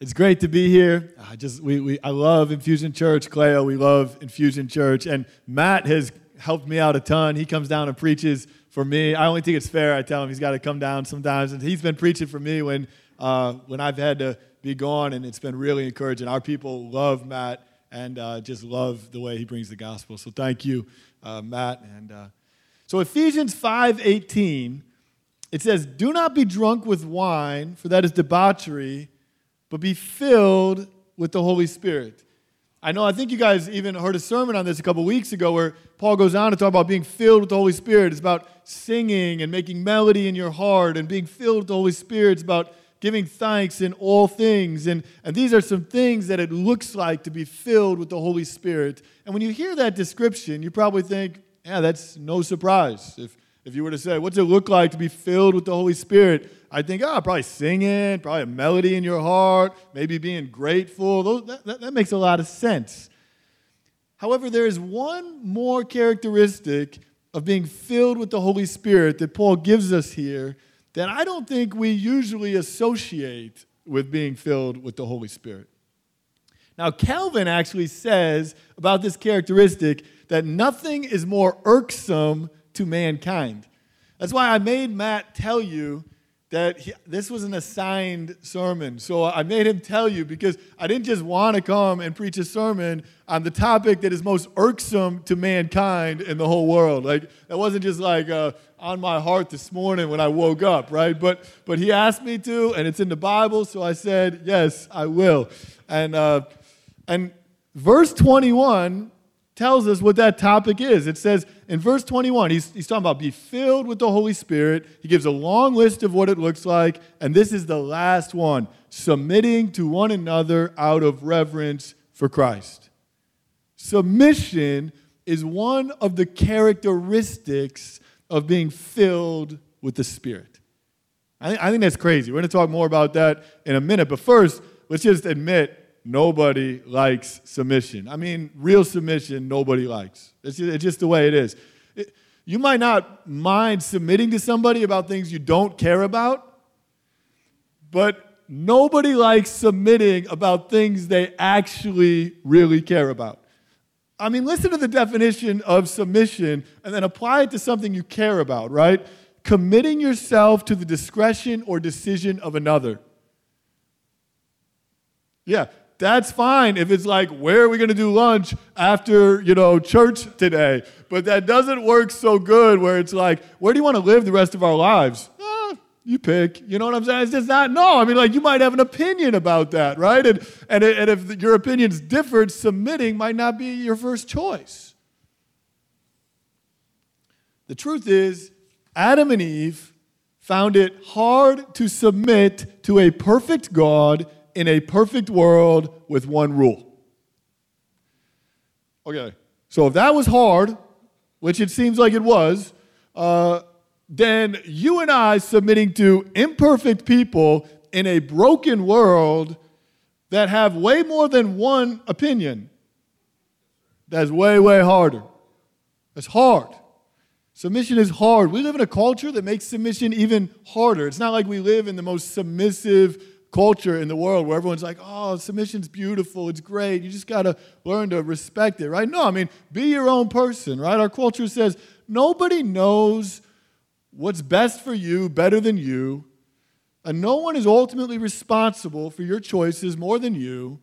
It's great to be here. I just we, we I love Infusion Church, Cleo. We love Infusion Church, and Matt has helped me out a ton. He comes down and preaches for me. I only think it's fair. I tell him he's got to come down sometimes, and he's been preaching for me when uh, when I've had to be gone, and it's been really encouraging. Our people love Matt and uh, just love the way he brings the gospel. So thank you, uh, Matt. And uh, so Ephesians five eighteen, it says, "Do not be drunk with wine, for that is debauchery." But be filled with the Holy Spirit. I know, I think you guys even heard a sermon on this a couple weeks ago where Paul goes on to talk about being filled with the Holy Spirit. It's about singing and making melody in your heart and being filled with the Holy Spirit. It's about giving thanks in all things. And, and these are some things that it looks like to be filled with the Holy Spirit. And when you hear that description, you probably think, yeah, that's no surprise. If, if you were to say, what's it look like to be filled with the Holy Spirit? I think, oh, probably singing, probably a melody in your heart, maybe being grateful. Those, that, that, that makes a lot of sense. However, there is one more characteristic of being filled with the Holy Spirit that Paul gives us here that I don't think we usually associate with being filled with the Holy Spirit. Now, Calvin actually says about this characteristic that nothing is more irksome to mankind. That's why I made Matt tell you that he, this was an assigned sermon. So I made him tell you because I didn't just want to come and preach a sermon on the topic that is most irksome to mankind in the whole world. Like that wasn't just like uh, on my heart this morning when I woke up, right? But but he asked me to, and it's in the Bible, so I said yes, I will. And uh, and verse 21 tells us what that topic is. It says in verse 21, he's, he's talking about be filled with the Holy Spirit. He gives a long list of what it looks like. And this is the last one submitting to one another out of reverence for Christ. Submission is one of the characteristics of being filled with the Spirit. I, I think that's crazy. We're going to talk more about that in a minute. But first, let's just admit nobody likes submission. I mean, real submission, nobody likes. It's just, it's just the way it is. It, you might not mind submitting to somebody about things you don't care about, but nobody likes submitting about things they actually really care about. I mean, listen to the definition of submission and then apply it to something you care about, right? Committing yourself to the discretion or decision of another. Yeah, that's fine if it's like, where are we going to do lunch after, you know, church today? But that doesn't work so good where it's like, where do you want to live the rest of our lives? Ah, you pick. You know what I'm saying? It's just not, no. I mean, like, you might have an opinion about that, right? And, and, and if your opinion's different, submitting might not be your first choice. The truth is, Adam and Eve found it hard to submit to a perfect God in a perfect world with one rule. Okay, so if that was hard, which it seems like it was, uh, then you and I submitting to imperfect people in a broken world that have way more than one opinion, that's way, way harder. It's hard. Submission is hard. We live in a culture that makes submission even harder. It's not like we live in the most submissive culture in the world where everyone's like, oh, submission's beautiful, it's great, you just got to learn to respect it, right? No, I mean, be your own person, right? Our culture says nobody knows what's best for you better than you, and no one is ultimately responsible for your choices more than you.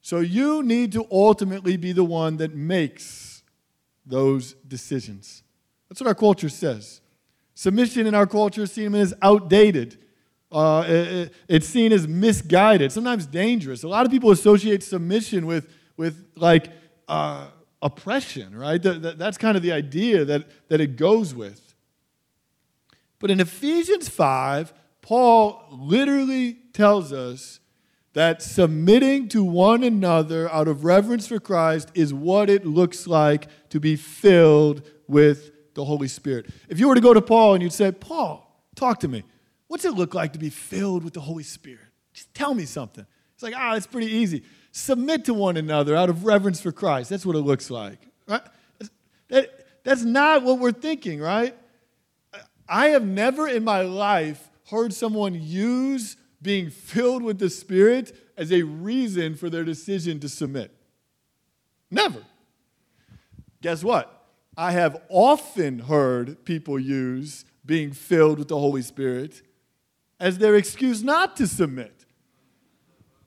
So you need to ultimately be the one that makes those decisions. That's what our culture says. Submission in our culture is seen as outdated. Uh, it, it's seen as misguided, sometimes dangerous. A lot of people associate submission with, with like uh, oppression, right? that's kind of the idea that, that it goes with. But in Ephesians 5, Paul literally tells us that submitting to one another out of reverence for Christ is what it looks like to be filled with the Holy Spirit. If you were to go to Paul and you'd say, Paul, talk to me. What's it look like to be filled with the Holy Spirit? Just tell me something. It's like, ah, it's pretty easy. Submit to one another out of reverence for Christ. That's what it looks like. Right? That, that's not what we're thinking, right? I have never in my life heard someone use being filled with the Spirit as a reason for their decision to submit. Never. Guess what? I have often heard people use being filled with the Holy Spirit as their excuse not to submit.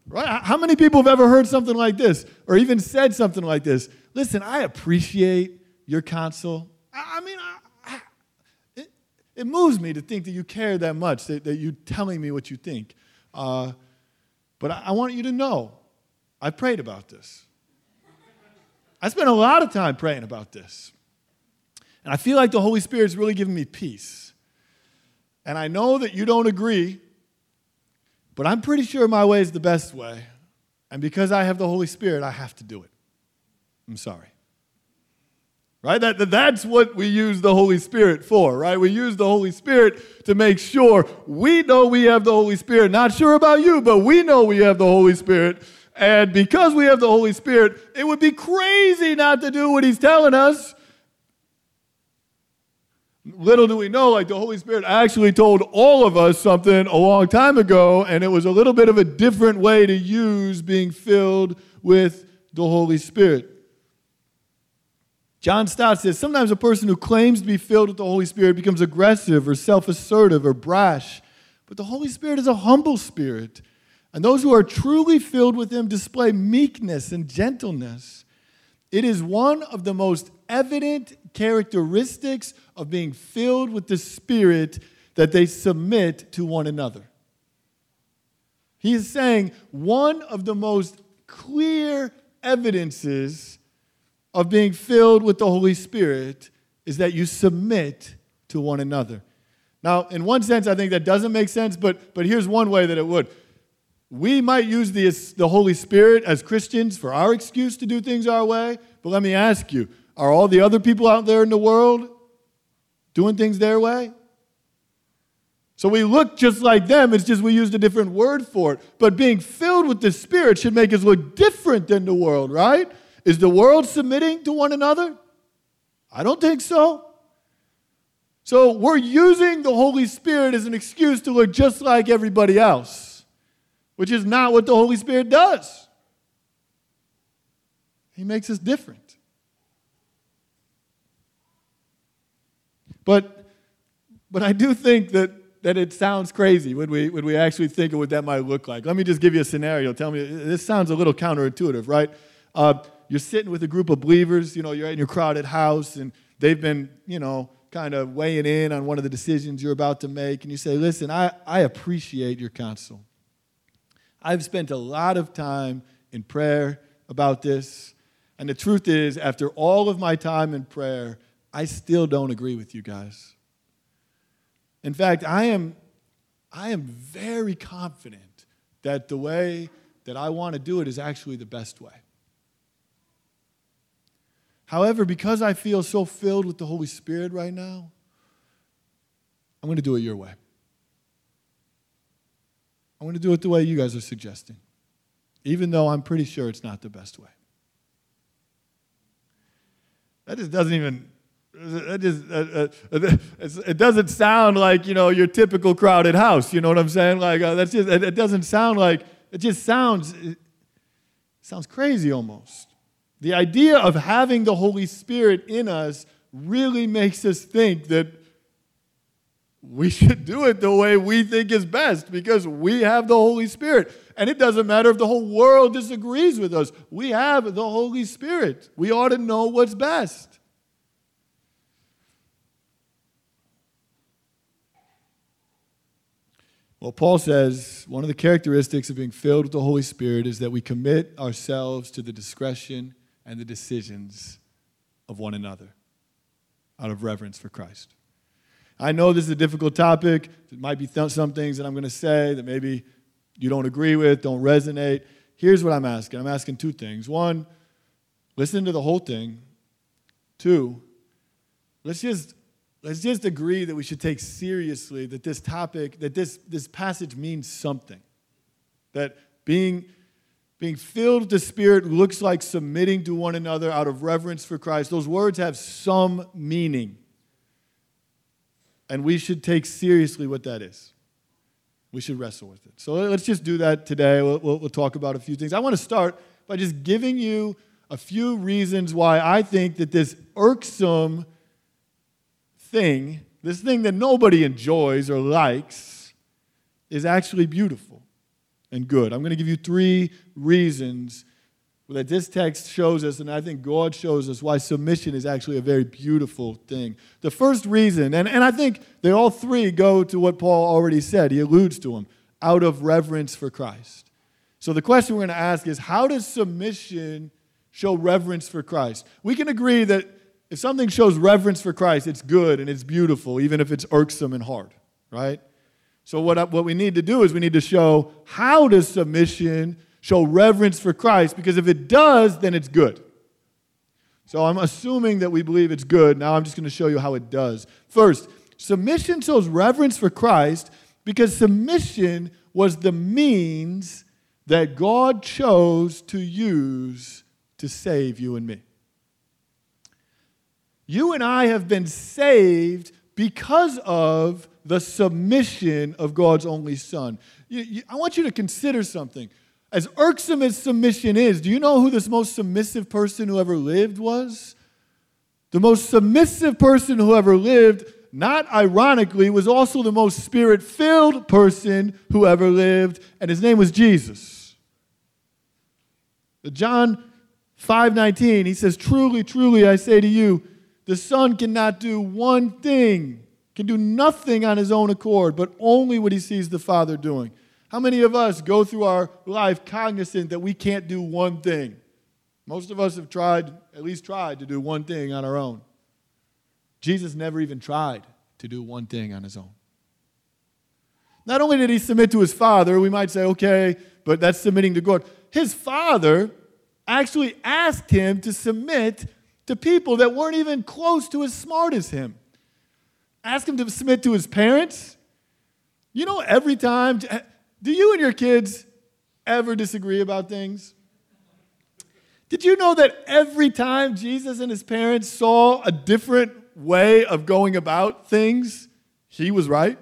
Right? How many people have ever heard something like this or even said something like this? Listen, I appreciate your counsel. I mean, I, I, it, it moves me to think that you care that much, that, that you're telling me what you think. Uh, but I, I want you to know I prayed about this. I spent a lot of time praying about this. And I feel like the Holy Spirit's really giving me peace. And I know that you don't agree, but I'm pretty sure my way is the best way. And because I have the Holy Spirit, I have to do it. I'm sorry. Right? That, that, that's what we use the Holy Spirit for, right? We use the Holy Spirit to make sure we know we have the Holy Spirit. Not sure about you, but we know we have the Holy Spirit. And because we have the Holy Spirit, it would be crazy not to do what He's telling us. Little do we know, like the Holy Spirit actually told all of us something a long time ago, and it was a little bit of a different way to use being filled with the Holy Spirit. John Stott says sometimes a person who claims to be filled with the Holy Spirit becomes aggressive or self assertive or brash, but the Holy Spirit is a humble spirit. And those who are truly filled with Him display meekness and gentleness. It is one of the most evident characteristics of being filled with the Spirit that they submit to one another. He is saying one of the most clear evidences of being filled with the Holy Spirit is that you submit to one another. Now, in one sense, I think that doesn't make sense, but, but here's one way that it would. We might use the, the Holy Spirit as Christians for our excuse to do things our way, but let me ask you are all the other people out there in the world doing things their way? So we look just like them, it's just we used a different word for it. But being filled with the Spirit should make us look different than the world, right? Is the world submitting to one another? I don't think so. So we're using the Holy Spirit as an excuse to look just like everybody else which is not what the Holy Spirit does. He makes us different. But, but I do think that, that it sounds crazy when we, when we actually think of what that might look like. Let me just give you a scenario. Tell me, this sounds a little counterintuitive, right? Uh, you're sitting with a group of believers, you know, you're in your crowded house, and they've been, you know, kind of weighing in on one of the decisions you're about to make, and you say, Listen, I, I appreciate your counsel. I've spent a lot of time in prayer about this. And the truth is, after all of my time in prayer, I still don't agree with you guys. In fact, I am, I am very confident that the way that I want to do it is actually the best way. However, because I feel so filled with the Holy Spirit right now, I'm going to do it your way. I'm going to do it the way you guys are suggesting, even though I'm pretty sure it's not the best way. That just doesn't even. That just, uh, uh, it doesn't sound like you know your typical crowded house. You know what I'm saying? Like uh, that's just. It doesn't sound like. It just sounds. It sounds crazy almost. The idea of having the Holy Spirit in us really makes us think that we should do it the way we think is best because we have the Holy Spirit. And it doesn't matter if the whole world disagrees with us. We have the Holy Spirit. We ought to know what's best. Well, Paul says one of the characteristics of being filled with the Holy Spirit is that we commit ourselves to the discretion and the decisions of one another out of reverence for Christ. I know this is a difficult topic. There might be th- some things that I'm going to say that maybe you don't agree with, don't resonate. Here's what I'm asking I'm asking two things. One, listen to the whole thing. Two, let's just let's just agree that we should take seriously that this topic that this this passage means something that being being filled with the spirit looks like submitting to one another out of reverence for christ those words have some meaning and we should take seriously what that is. We should wrestle with it. So let's just do that today. We'll, we'll, we'll talk about a few things. I want to start by just giving you a few reasons why I think that this irksome thing, this thing that nobody enjoys or likes, is actually beautiful and good. I'm going to give you three reasons that this text shows us, and I think God shows us why submission is actually a very beautiful thing. The first reason, and, and I think they all three go to what Paul already said, he alludes to them out of reverence for Christ. So the question we're going to ask is how does submission show reverence for Christ? We can agree that if something shows reverence for Christ, it's good and it's beautiful, even if it's irksome and hard, right? So what, what we need to do is we need to show how does submission show reverence for Christ because if it does, then it's good. So I'm assuming that we believe it's good. Now I'm just going to show you how it does. First, submission shows reverence for Christ because submission was the means that God chose to use to save you and me. You and I have been saved because of the submission of God's only Son. You, you, I want you to consider something. As irksome as submission is, do you know who this most submissive person who ever lived was? The most submissive person who ever lived, not ironically, was also the most spirit filled person who ever lived, and his name was Jesus. John 5:19 he says truly truly I say to you the son cannot do one thing can do nothing on his own accord but only what he sees the father doing how many of us go through our life cognizant that we can't do one thing? Most of us have tried, at least tried, to do one thing on our own. Jesus never even tried to do one thing on his own. Not only did he submit to his father, we might say, okay, but that's submitting to God. His father actually asked him to submit to people that weren't even close to as smart as him. Ask him to submit to his parents. You know, every time, do you and your kids ever disagree about things? Did you know that every time Jesus and his parents saw a different way of going about things, he was right?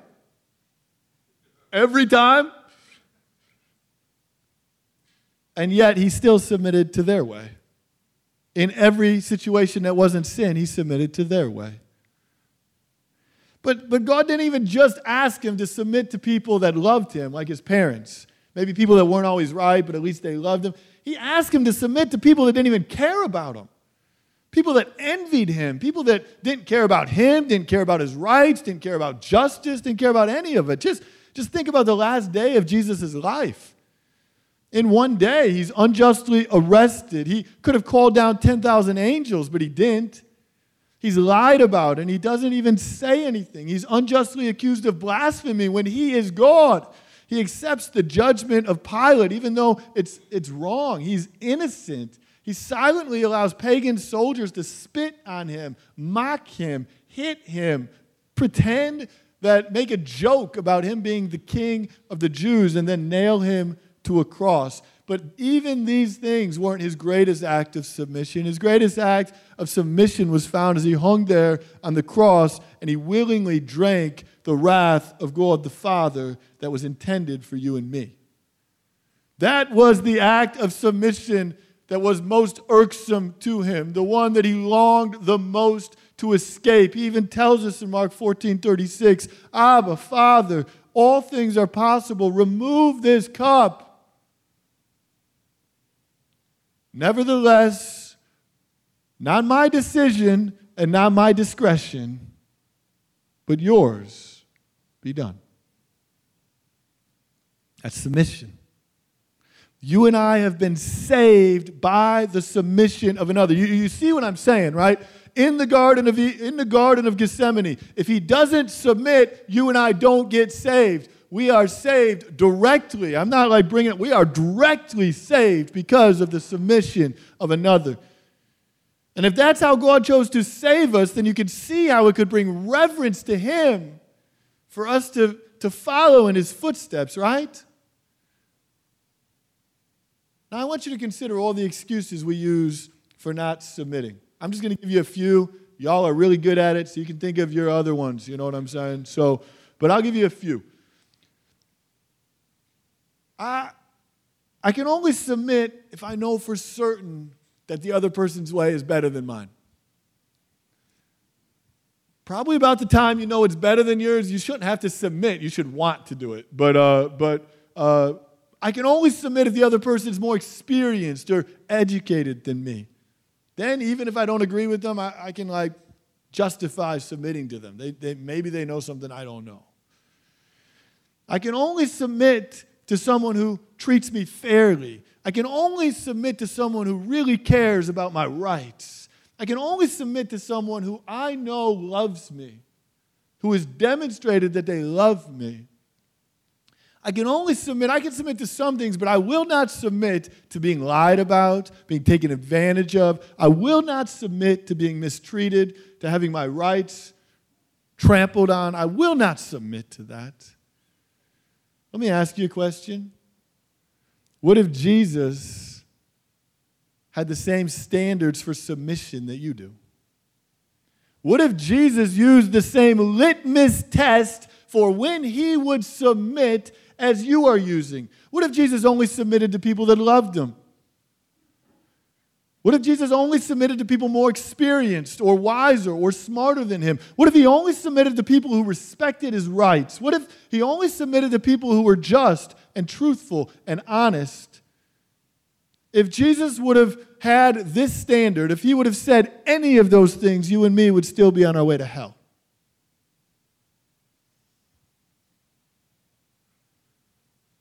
Every time? And yet he still submitted to their way. In every situation that wasn't sin, he submitted to their way. But, but God didn't even just ask him to submit to people that loved him, like his parents. Maybe people that weren't always right, but at least they loved him. He asked him to submit to people that didn't even care about him. People that envied him, people that didn't care about him, didn't care about his rights, didn't care about justice, didn't care about any of it. Just, just think about the last day of Jesus' life. In one day, he's unjustly arrested. He could have called down 10,000 angels, but he didn't. He's lied about and he doesn't even say anything. He's unjustly accused of blasphemy when he is God. He accepts the judgment of Pilate, even though it's, it's wrong. He's innocent. He silently allows pagan soldiers to spit on him, mock him, hit him, pretend that make a joke about him being the king of the Jews, and then nail him to a cross. But even these things weren't his greatest act of submission. His greatest act of submission was found as he hung there on the cross and he willingly drank the wrath of God the Father that was intended for you and me. That was the act of submission that was most irksome to him, the one that he longed the most to escape. He even tells us in Mark 14 36, Abba, Father, all things are possible. Remove this cup. Nevertheless, not my decision and not my discretion, but yours be done. That's submission. You and I have been saved by the submission of another. You, you see what I'm saying, right? In the garden of in the garden of Gethsemane, if he doesn't submit, you and I don't get saved we are saved directly. I'm not like bringing it, we are directly saved because of the submission of another. And if that's how God chose to save us, then you can see how it could bring reverence to Him for us to, to follow in His footsteps, right? Now, I want you to consider all the excuses we use for not submitting. I'm just going to give you a few. Y'all are really good at it, so you can think of your other ones. You know what I'm saying? So, but I'll give you a few. I, I can only submit if I know for certain that the other person's way is better than mine. Probably about the time you know it's better than yours, you shouldn't have to submit. You should want to do it. But, uh, but uh, I can only submit if the other person is more experienced or educated than me. Then, even if I don't agree with them, I, I can like justify submitting to them. They, they, maybe they know something I don't know. I can only submit to someone who treats me fairly. I can only submit to someone who really cares about my rights. I can only submit to someone who I know loves me, who has demonstrated that they love me. I can only submit, I can submit to some things, but I will not submit to being lied about, being taken advantage of. I will not submit to being mistreated, to having my rights trampled on. I will not submit to that. Let me ask you a question. What if Jesus had the same standards for submission that you do? What if Jesus used the same litmus test for when he would submit as you are using? What if Jesus only submitted to people that loved him? What if Jesus only submitted to people more experienced or wiser or smarter than him? What if he only submitted to people who respected his rights? What if he only submitted to people who were just and truthful and honest? If Jesus would have had this standard, if he would have said any of those things, you and me would still be on our way to hell.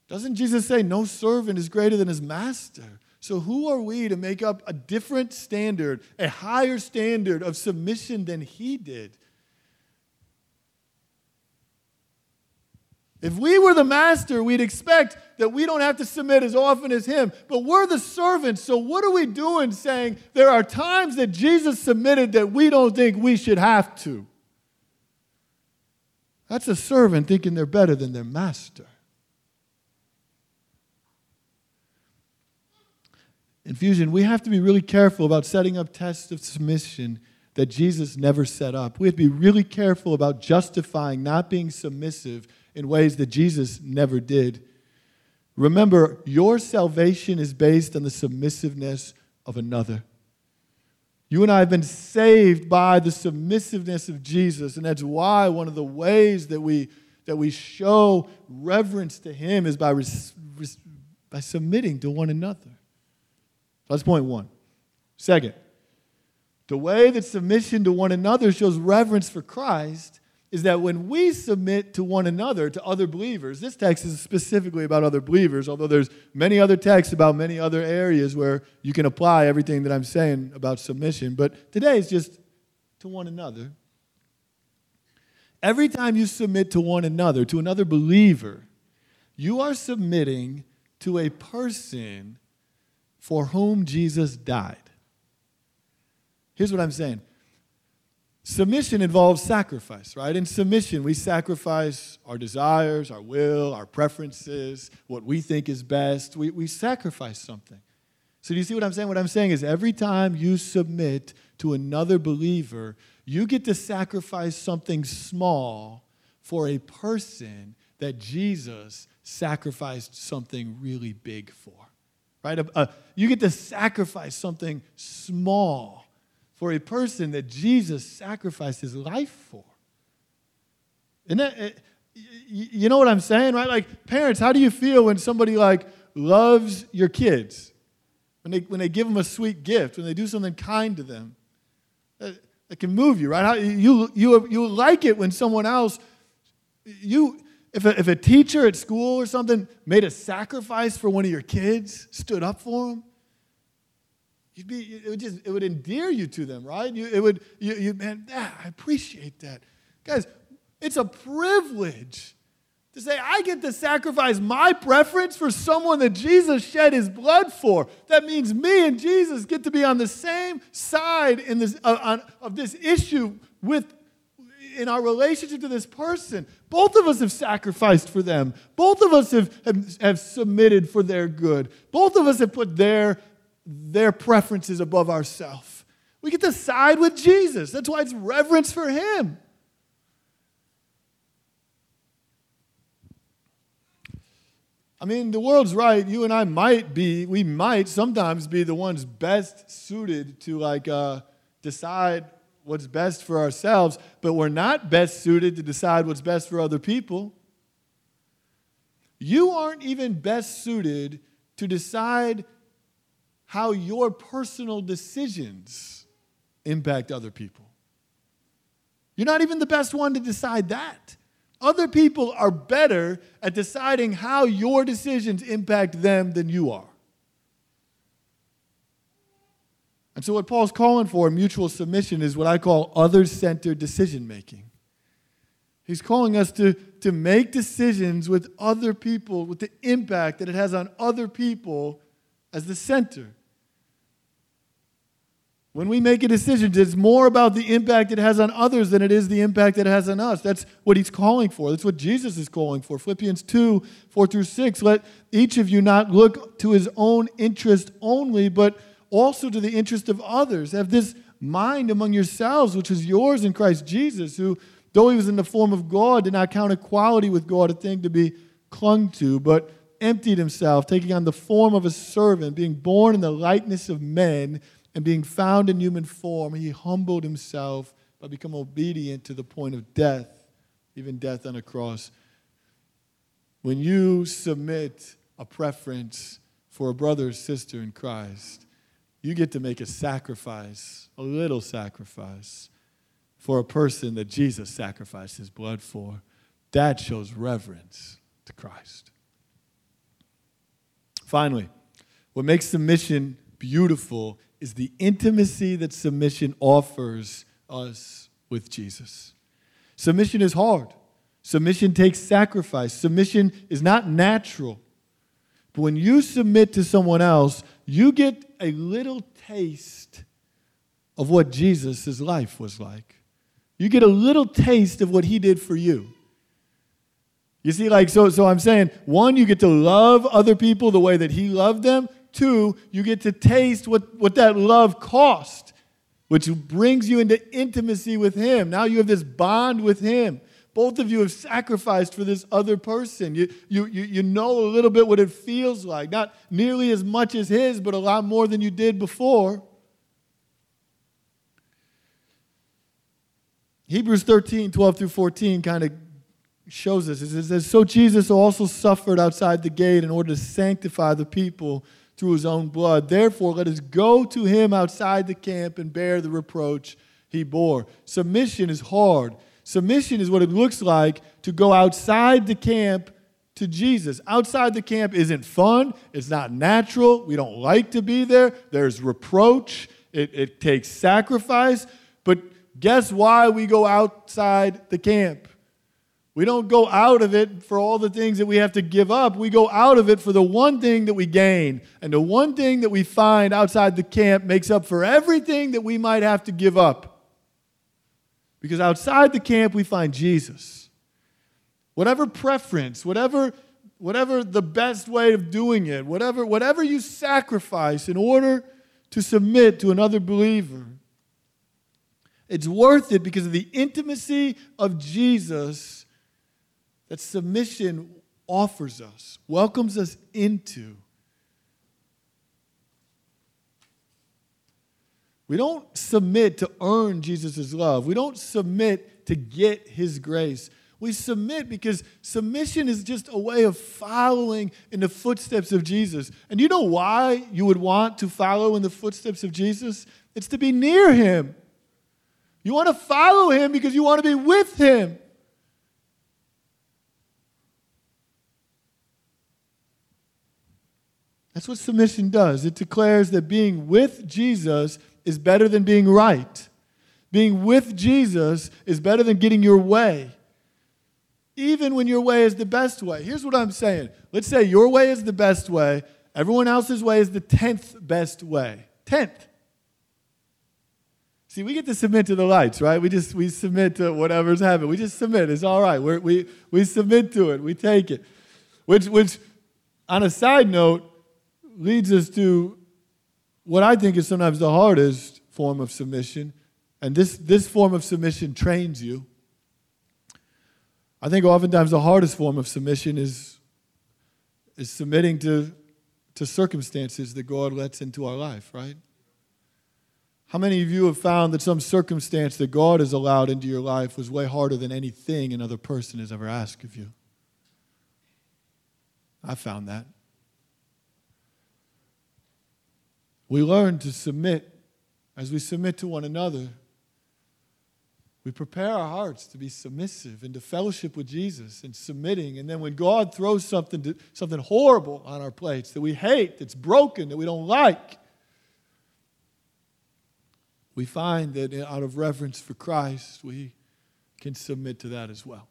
Doesn't Jesus say, No servant is greater than his master? So, who are we to make up a different standard, a higher standard of submission than he did? If we were the master, we'd expect that we don't have to submit as often as him. But we're the servants, so what are we doing saying there are times that Jesus submitted that we don't think we should have to? That's a servant thinking they're better than their master. Infusion, we have to be really careful about setting up tests of submission that Jesus never set up. We have to be really careful about justifying not being submissive in ways that Jesus never did. Remember, your salvation is based on the submissiveness of another. You and I have been saved by the submissiveness of Jesus, and that's why one of the ways that we, that we show reverence to Him is by, res, res, by submitting to one another. That's point one. Second, the way that submission to one another shows reverence for Christ is that when we submit to one another, to other believers, this text is specifically about other believers, although there's many other texts about many other areas where you can apply everything that I'm saying about submission, but today it's just to one another. Every time you submit to one another, to another believer, you are submitting to a person for whom Jesus died. Here's what I'm saying submission involves sacrifice, right? In submission, we sacrifice our desires, our will, our preferences, what we think is best. We, we sacrifice something. So, do you see what I'm saying? What I'm saying is every time you submit to another believer, you get to sacrifice something small for a person that Jesus sacrificed something really big for right? A, a, you get to sacrifice something small for a person that Jesus sacrificed his life for. And that, eh, you know what I'm saying, right? Like parents, how do you feel when somebody like loves your kids? When they, when they give them a sweet gift, when they do something kind to them, that, that can move you, right? How, you, you, you like it when someone else, you, if a, if a teacher at school or something made a sacrifice for one of your kids, stood up for them, you'd be, it would just, it would endear you to them, right? You, it would, you, you man, ah, I appreciate that. Guys, it's a privilege to say, I get to sacrifice my preference for someone that Jesus shed his blood for. That means me and Jesus get to be on the same side in this, uh, on, of this issue with in our relationship to this person. Both of us have sacrificed for them. Both of us have, have, have submitted for their good. Both of us have put their, their preferences above ourselves. We get to side with Jesus. That's why it's reverence for him. I mean, the world's right. You and I might be, we might sometimes be the ones best suited to like uh, decide what's best for ourselves, but we're not best suited to decide what's best for other people. You aren't even best suited to decide how your personal decisions impact other people. You're not even the best one to decide that. Other people are better at deciding how your decisions impact them than you are. And so, what Paul's calling for in mutual submission is what I call other centered decision making. He's calling us to, to make decisions with other people, with the impact that it has on other people as the center. When we make a decision, it's more about the impact it has on others than it is the impact it has on us. That's what he's calling for. That's what Jesus is calling for. Philippians 2 4 through 6. Let each of you not look to his own interest only, but also to the interest of others. Have this mind among yourselves, which is yours in Christ Jesus, who, though he was in the form of God, did not count equality with God a thing to be clung to, but emptied himself, taking on the form of a servant, being born in the likeness of men and being found in human form, he humbled himself by becoming obedient to the point of death, even death on a cross. When you submit a preference for a brother or sister in Christ, you get to make a sacrifice, a little sacrifice, for a person that Jesus sacrificed his blood for. That shows reverence to Christ. Finally, what makes submission beautiful is the intimacy that submission offers us with Jesus. Submission is hard. Submission takes sacrifice. Submission is not natural. But when you submit to someone else, you get a little taste of what Jesus' life was like. You get a little taste of what he did for you. You see, like, so, so I'm saying, one, you get to love other people the way that he loved them. Two, you get to taste what, what that love cost, which brings you into intimacy with Him. Now you have this bond with Him. Both of you have sacrificed for this other person. You, you, you, you know a little bit what it feels like. Not nearly as much as His, but a lot more than you did before. Hebrews 13, 12 through 14 kind of shows us. It says, So Jesus also suffered outside the gate in order to sanctify the people through his own blood. Therefore, let us go to him outside the camp and bear the reproach he bore. Submission is hard. Submission is what it looks like to go outside the camp to Jesus. Outside the camp isn't fun, it's not natural. We don't like to be there. There's reproach, it, it takes sacrifice. But guess why we go outside the camp? We don't go out of it for all the things that we have to give up. We go out of it for the one thing that we gain. And the one thing that we find outside the camp makes up for everything that we might have to give up. Because outside the camp, we find Jesus. Whatever preference, whatever, whatever the best way of doing it, whatever, whatever you sacrifice in order to submit to another believer, it's worth it because of the intimacy of Jesus that submission offers us, welcomes us into. We don't submit to earn Jesus' love. We don't submit to get his grace. We submit because submission is just a way of following in the footsteps of Jesus. And you know why you would want to follow in the footsteps of Jesus? It's to be near him. You want to follow him because you want to be with him. That's what submission does. It declares that being with Jesus is better than being right. Being with Jesus is better than getting your way, even when your way is the best way. Here's what I'm saying. Let's say your way is the best way, everyone else's way is the 10th best way. 10th. See, we get to submit to the lights, right? We just we submit to whatever's happening. We just submit. It's all right. We're, we we submit to it. We take it. Which which, on a side note, leads us to what I think is sometimes the hardest form of submission. And this, this form of submission trains you. I think oftentimes the hardest form of submission is, is submitting to, to circumstances that God lets into our life, right? How many of you have found that some circumstance that God has allowed into your life was way harder than anything another person has ever asked of you? I found that. We learn to submit as we submit to one another. We prepare our hearts to be submissive and to fellowship with Jesus and submitting. And then when God throws something, to, something horrible on our plates that we hate, that's broken, that we don't like, we find that out of reverence for Christ, we can submit to that as well.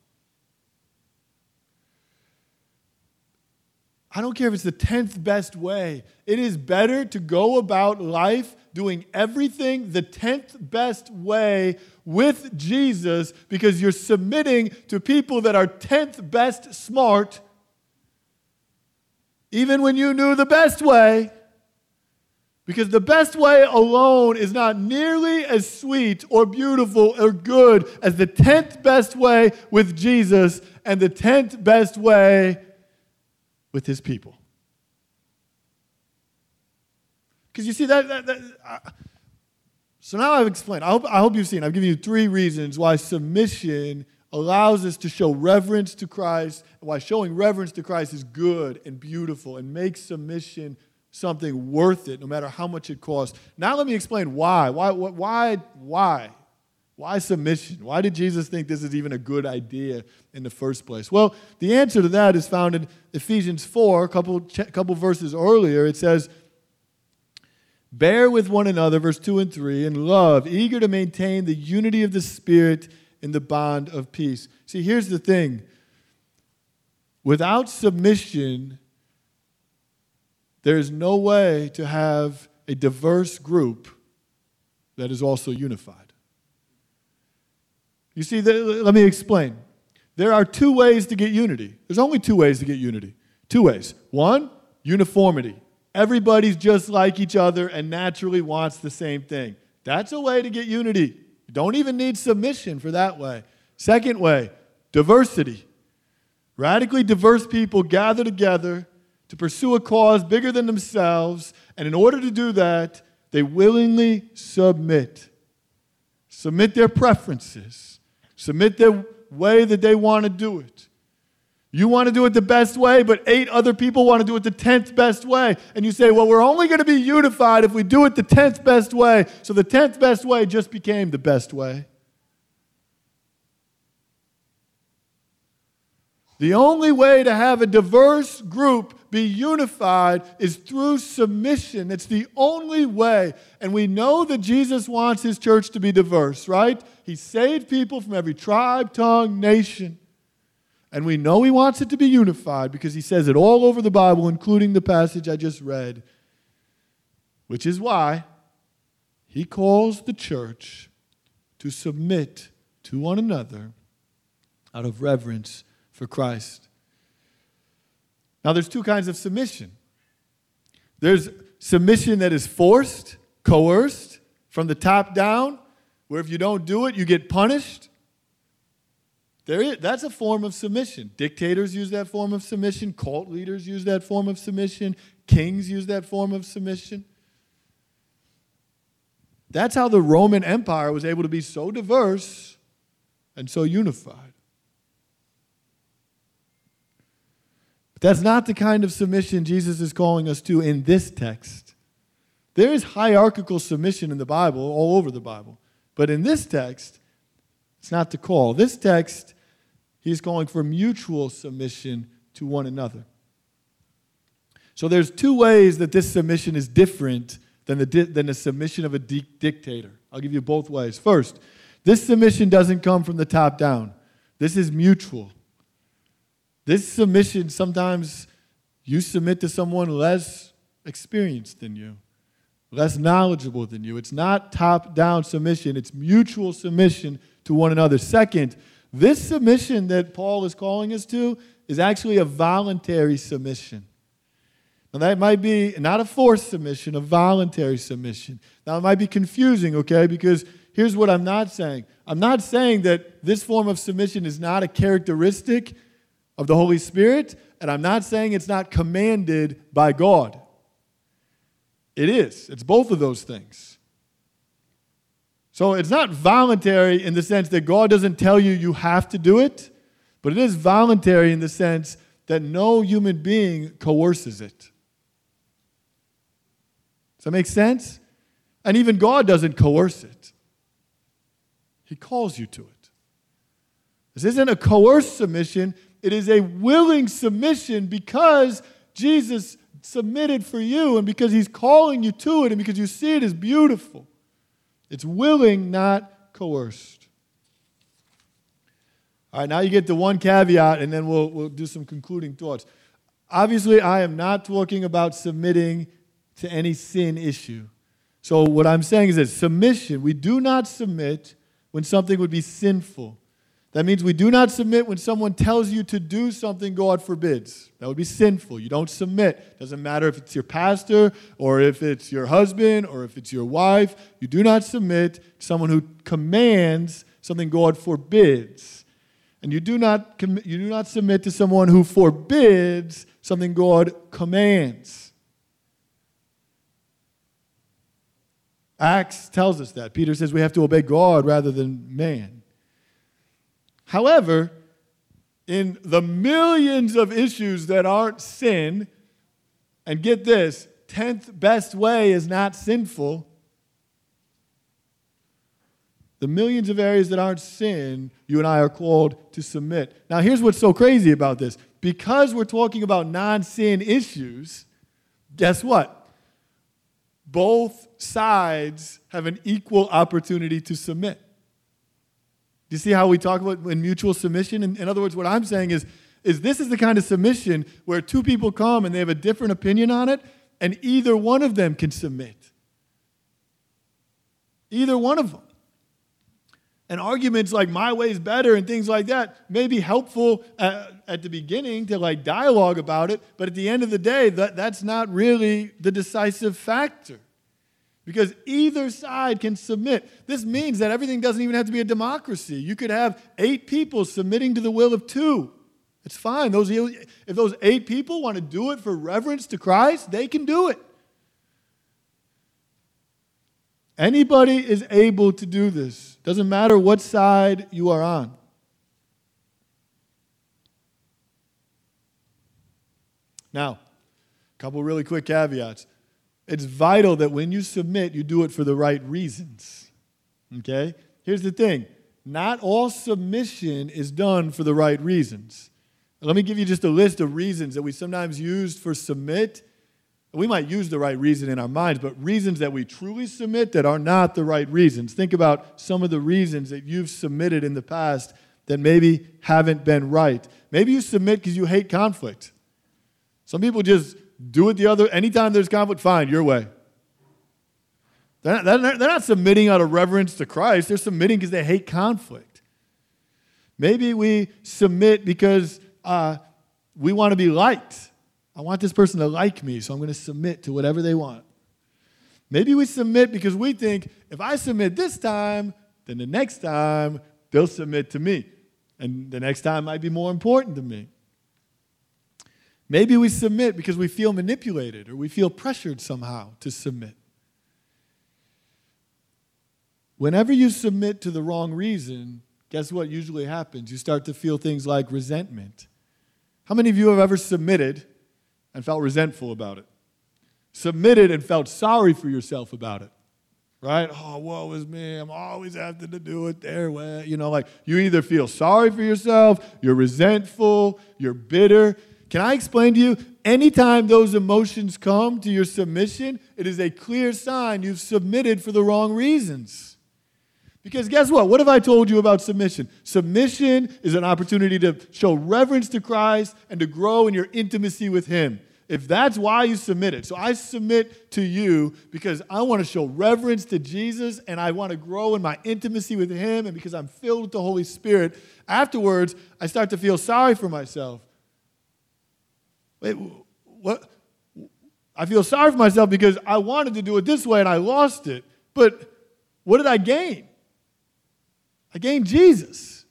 I don't care if it's the 10th best way. It is better to go about life doing everything the 10th best way with Jesus because you're submitting to people that are 10th best smart, even when you knew the best way. Because the best way alone is not nearly as sweet or beautiful or good as the 10th best way with Jesus and the 10th best way with his people. Because you see, that, that, that uh, so now I've explained. I hope, I hope you've seen. I've given you three reasons why submission allows us to show reverence to Christ, why showing reverence to Christ is good and beautiful and makes submission something worth it, no matter how much it costs. Now let me explain why. Why? Why? Why? Why submission? Why did Jesus think this is even a good idea in the first place? Well, the answer to that is found in Ephesians 4, a couple, couple verses earlier. It says, Bear with one another, verse 2 and 3, in love, eager to maintain the unity of the Spirit in the bond of peace. See, here's the thing without submission, there is no way to have a diverse group that is also unified. You see, let me explain. There are two ways to get unity. There's only two ways to get unity. Two ways. One, uniformity. Everybody's just like each other and naturally wants the same thing. That's a way to get unity. You don't even need submission for that way. Second way, diversity. Radically diverse people gather together to pursue a cause bigger than themselves, and in order to do that, they willingly submit. Submit their preferences, submit their way that they want to do it. You want to do it the best way, but eight other people want to do it the 10th best way. And you say, well, we're only going to be unified if we do it the 10th best way. So the 10th best way just became the best way. The only way to have a diverse group be unified is through submission. It's the only way. And we know that Jesus wants his church to be diverse, right? He saved people from every tribe, tongue, nation. And we know he wants it to be unified because he says it all over the Bible, including the passage I just read, which is why he calls the church to submit to one another out of reverence for Christ. Now, there's two kinds of submission there's submission that is forced, coerced, from the top down, where if you don't do it, you get punished. There is, that's a form of submission. Dictators use that form of submission. Cult leaders use that form of submission. Kings use that form of submission. That's how the Roman Empire was able to be so diverse and so unified. But that's not the kind of submission Jesus is calling us to in this text. There is hierarchical submission in the Bible, all over the Bible. But in this text, it's not the call. This text, he's calling for mutual submission to one another. So there's two ways that this submission is different than the, di- than the submission of a di- dictator. I'll give you both ways. First, this submission doesn't come from the top down. This is mutual. This submission, sometimes you submit to someone less experienced than you, less knowledgeable than you. It's not top down submission, it's mutual submission to one another. Second, this submission that Paul is calling us to is actually a voluntary submission. Now, that might be not a forced submission, a voluntary submission. Now, it might be confusing, okay, because here's what I'm not saying I'm not saying that this form of submission is not a characteristic of the Holy Spirit, and I'm not saying it's not commanded by God. It is, it's both of those things. So it's not voluntary in the sense that God doesn't tell you you have to do it, but it is voluntary in the sense that no human being coerces it. Does that make sense? And even God doesn't coerce it, He calls you to it. This isn't a coerced submission, it is a willing submission because Jesus submitted for you and because He's calling you to it and because you see it as beautiful. It's willing, not coerced. All right, now you get the one caveat, and then we'll, we'll do some concluding thoughts. Obviously, I am not talking about submitting to any sin issue. So, what I'm saying is that submission, we do not submit when something would be sinful. That means we do not submit when someone tells you to do something God forbids. That would be sinful. You don't submit. Doesn't matter if it's your pastor or if it's your husband or if it's your wife. You do not submit to someone who commands something God forbids. And you do not, you do not submit to someone who forbids something God commands. Acts tells us that. Peter says we have to obey God rather than man. However, in the millions of issues that aren't sin, and get this, 10th best way is not sinful. The millions of areas that aren't sin, you and I are called to submit. Now, here's what's so crazy about this. Because we're talking about non sin issues, guess what? Both sides have an equal opportunity to submit you see how we talk about in mutual submission? In, in other words, what I'm saying is, is this is the kind of submission where two people come and they have a different opinion on it, and either one of them can submit. Either one of them. And arguments like my way is better and things like that may be helpful at, at, the beginning to like dialogue about it, but at the end of the day, that, that's not really the decisive factor because either side can submit. This means that everything doesn't even have to be a democracy. You could have eight people submitting to the will of two. It's fine. Those, if those eight people want to do it for reverence to Christ, they can do it. Anybody is able to do this. Doesn't matter what side you are on. Now, a couple really quick caveats. It's vital that when you submit, you do it for the right reasons. Okay? Here's the thing not all submission is done for the right reasons. Let me give you just a list of reasons that we sometimes use for submit. We might use the right reason in our minds, but reasons that we truly submit that are not the right reasons. Think about some of the reasons that you've submitted in the past that maybe haven't been right. Maybe you submit because you hate conflict. Some people just do it the other. Anytime there's conflict, fine, your way. They're not, they're not submitting out of reverence to Christ. They're submitting because they hate conflict. Maybe we submit because uh, we want to be liked. I want this person to like me, so I'm going to submit to whatever they want. Maybe we submit because we think if I submit this time, then the next time they'll submit to me. And the next time might be more important to me. Maybe we submit because we feel manipulated or we feel pressured somehow to submit. Whenever you submit to the wrong reason, guess what usually happens? You start to feel things like resentment. How many of you have ever submitted and felt resentful about it? Submitted and felt sorry for yourself about it. Right? Oh, woe is me. I'm always having to do it their way. You know, like you either feel sorry for yourself, you're resentful, you're bitter, can I explain to you? Anytime those emotions come to your submission, it is a clear sign you've submitted for the wrong reasons. Because guess what? What have I told you about submission? Submission is an opportunity to show reverence to Christ and to grow in your intimacy with Him. If that's why you submit it. So I submit to you because I want to show reverence to Jesus and I want to grow in my intimacy with Him and because I'm filled with the Holy Spirit. Afterwards, I start to feel sorry for myself wait, what? I feel sorry for myself because I wanted to do it this way and I lost it. But what did I gain? I gained Jesus.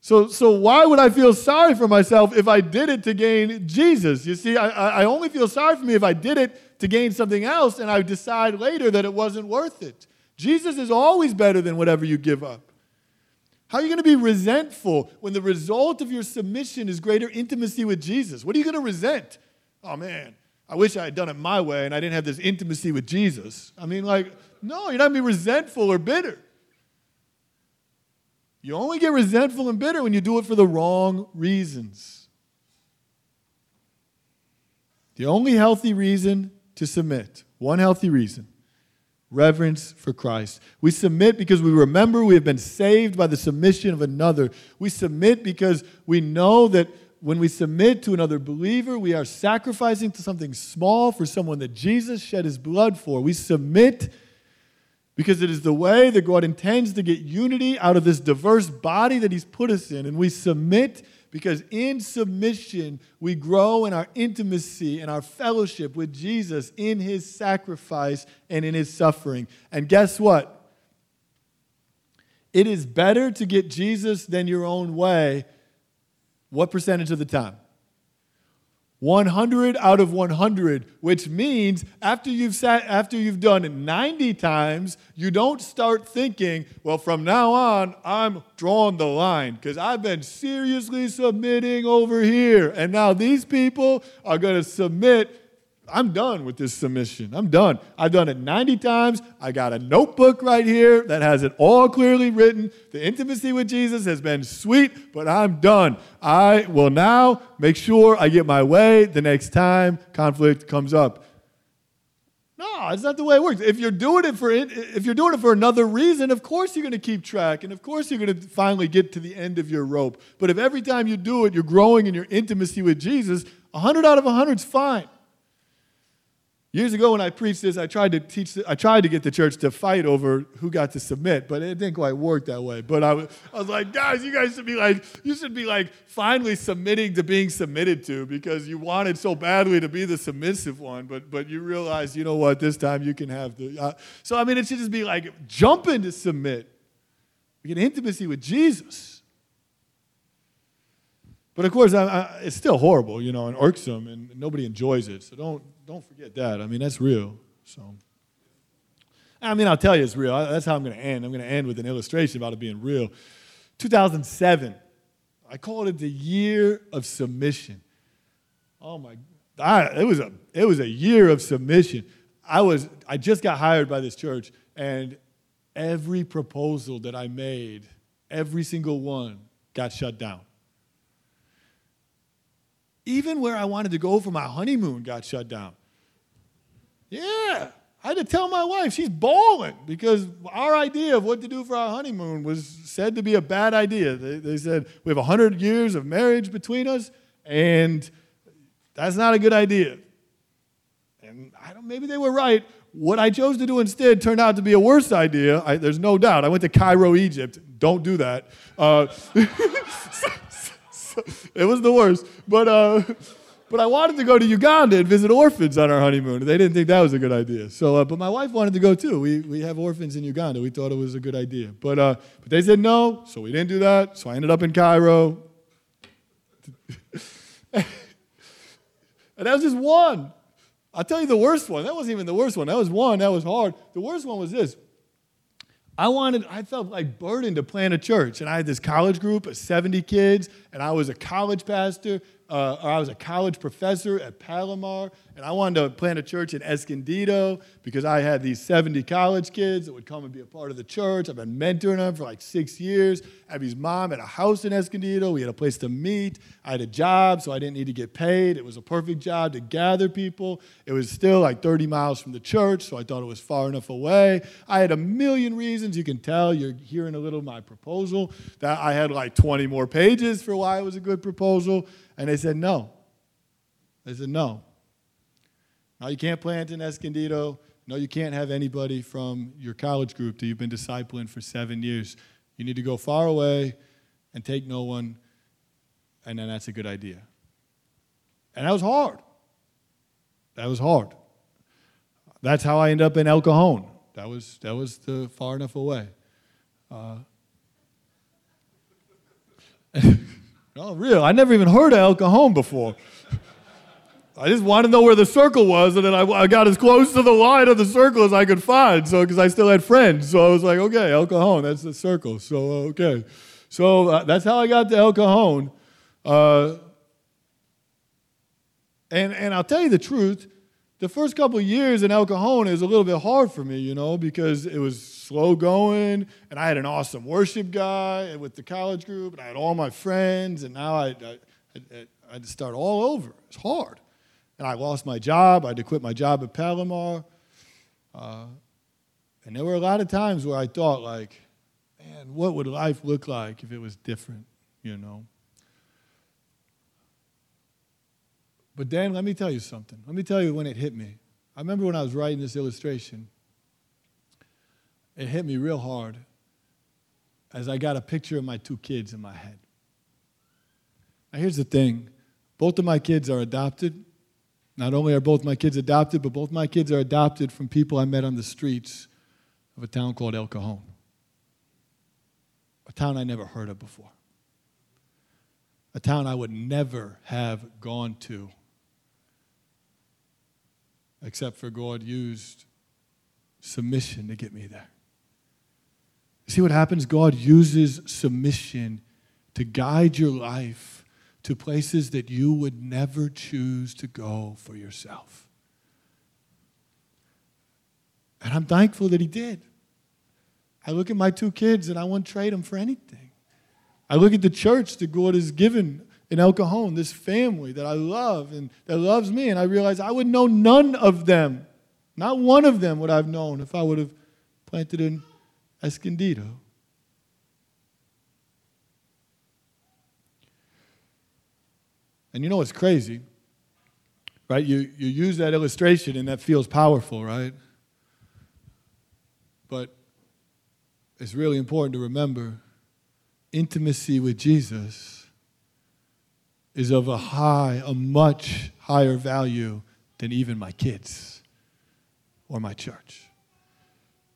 So, so why would I feel sorry for myself if I did it to gain Jesus? You see, I, I only feel sorry for me if I did it to gain something else and I decide later that it wasn't worth it. Jesus is always better than whatever you give up. How are you going to be resentful when the result of your submission is greater intimacy with Jesus? What are you going to resent? Oh man, I wish I had done it my way and I didn't have this intimacy with Jesus. I mean, like, no, you're not going to be resentful or bitter. You only get resentful and bitter when you do it for the wrong reasons. The only healthy reason to submit, one healthy reason, reverence for Christ. We submit because we remember we have been saved by the submission of another. We submit because we know that when we submit to another believer, we are sacrificing to something small for someone that Jesus shed his blood for. We submit because it is the way that God intends to get unity out of this diverse body that He's put us in. And we submit because in submission, we grow in our intimacy and our fellowship with Jesus in His sacrifice and in His suffering. And guess what? It is better to get Jesus than your own way. What percentage of the time? 100 out of 100 which means after you've sat after you've done it 90 times you don't start thinking well from now on i'm drawing the line because i've been seriously submitting over here and now these people are going to submit I'm done with this submission. I'm done. I've done it 90 times. I got a notebook right here that has it all clearly written. The intimacy with Jesus has been sweet, but I'm done. I will now make sure I get my way the next time conflict comes up. No, it's not the way it works. If you're doing it for if you're doing it for another reason, of course you're going to keep track, and of course you're going to finally get to the end of your rope. But if every time you do it, you're growing in your intimacy with Jesus, 100 out of 100 is fine. Years ago, when I preached this, I tried to teach. I tried to get the church to fight over who got to submit, but it didn't quite work that way. But I was, I was like, guys, you guys should be like, you should be like finally submitting to being submitted to because you wanted so badly to be the submissive one, but but you realize, you know what, this time you can have the. Uh, so I mean, it should just be like jumping to submit. We get intimacy with Jesus. But of course, I, I, it's still horrible, you know, and irksome, and nobody enjoys it. So don't don't forget that. I mean, that's real. So, I mean, I'll tell you it's real. That's how I'm going to end. I'm going to end with an illustration about it being real. 2007, I called it the year of submission. Oh my, I, it was a it was a year of submission. I was I just got hired by this church, and every proposal that I made, every single one, got shut down. Even where I wanted to go for my honeymoon got shut down. Yeah. I had to tell my wife, she's bawling because our idea of what to do for our honeymoon was said to be a bad idea. They, they said, we have 100 years of marriage between us, and that's not a good idea. And I don't, maybe they were right. What I chose to do instead turned out to be a worse idea. I, there's no doubt. I went to Cairo, Egypt. Don't do that. Uh, it was the worst. But, uh, but I wanted to go to Uganda and visit orphans on our honeymoon. They didn't think that was a good idea. So, uh, but my wife wanted to go too. We, we have orphans in Uganda. We thought it was a good idea. But, uh, but they said no, so we didn't do that. So I ended up in Cairo. and that was just one. I'll tell you the worst one. That wasn't even the worst one. That was one. That was hard. The worst one was this. I wanted, I felt like burdened to plant a church. And I had this college group of 70 kids, and I was a college pastor, uh, I was a college professor at Palomar, and I wanted to plant a church in Escondido because I had these 70 college kids that would come and be a part of the church. I've been mentoring them for like six years. Abby's mom had a house in Escondido. We had a place to meet. I had a job, so I didn't need to get paid. It was a perfect job to gather people. It was still like 30 miles from the church, so I thought it was far enough away. I had a million reasons. You can tell you're hearing a little of my proposal that I had like 20 more pages for why it was a good proposal. And they said no. They said no. Now, you can't plant in Escondido. No, you can't have anybody from your college group that you've been discipling for seven years. You need to go far away and take no one, and then that's a good idea. And that was hard. That was hard. That's how I ended up in El Cajon. That was, that was the far enough away. Uh, oh, real. I never even heard of El Cajon before. I just wanted to know where the circle was, and then I, I, got as close to the line of the circle as I could find. So, because I still had friends, so I was like, okay, El Cajon, that's the circle. So, okay, so uh, that's how I got to El Cajon. Uh, and and I'll tell you the truth, the first couple years in El Cajon is a little bit hard for me, you know, because it was slow going, and I had an awesome worship guy with the college group, and I had all my friends, and now I, I, I, I had to start all over. It's hard. And I lost my job. I had to quit my job at Palomar. Uh, and there were a lot of times where I thought, like, man, what would life look like if it was different, you know? But Dan, let me tell you something. Let me tell you when it hit me. I remember when I was writing this illustration, it hit me real hard as I got a picture of my two kids in my head. Now, here's the thing both of my kids are adopted. Not only are both my kids adopted, but both my kids are adopted from people I met on the streets of a town called El Cajon, a town I never heard of before, a town I would never have gone to, except for God used submission to get me there. See what happens? God uses submission to guide your life to places that you would never choose to go for yourself. And I'm thankful that He did. I look at my two kids and I wouldn't trade them for anything. I look at the church that God has given in El Cajon, this family that I love and that loves me, and I realize I would know none of them. Not one of them would I've known if I would have planted in Escondido. And you know what's crazy? Right? You, you use that illustration and that feels powerful, right? But it's really important to remember intimacy with Jesus is of a high, a much higher value than even my kids or my church.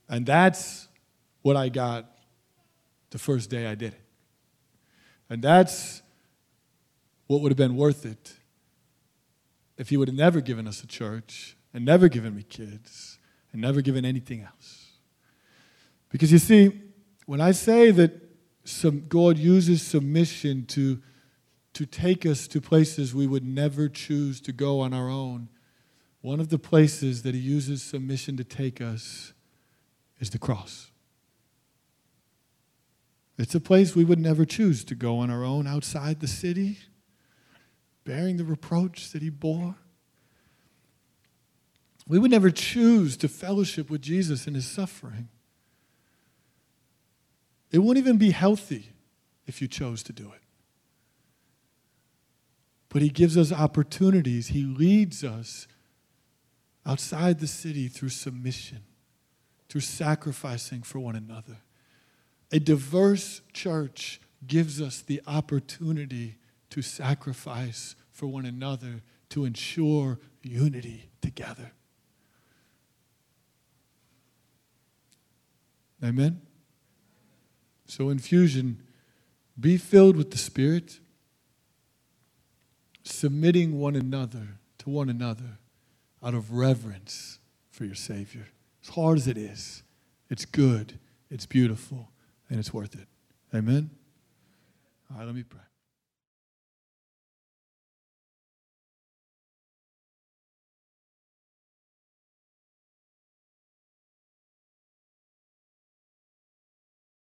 And that's what I got the first day I did it. And that's what would have been worth it if he would have never given us a church and never given me kids and never given anything else. Because you see, when I say that some, God uses submission to, to take us to places we would never choose to go on our own, one of the places that He uses submission to take us is the cross. It's a place we would never choose to go on our own outside the city bearing the reproach that he bore. We would never choose to fellowship with Jesus in his suffering. It wouldn't even be healthy if you chose to do it. But he gives us opportunities, he leads us outside the city through submission, through sacrificing for one another. A diverse church gives us the opportunity to sacrifice for one another to ensure unity together. Amen? So, infusion, be filled with the Spirit, submitting one another to one another out of reverence for your Savior. As hard as it is, it's good, it's beautiful, and it's worth it. Amen? All right, let me pray.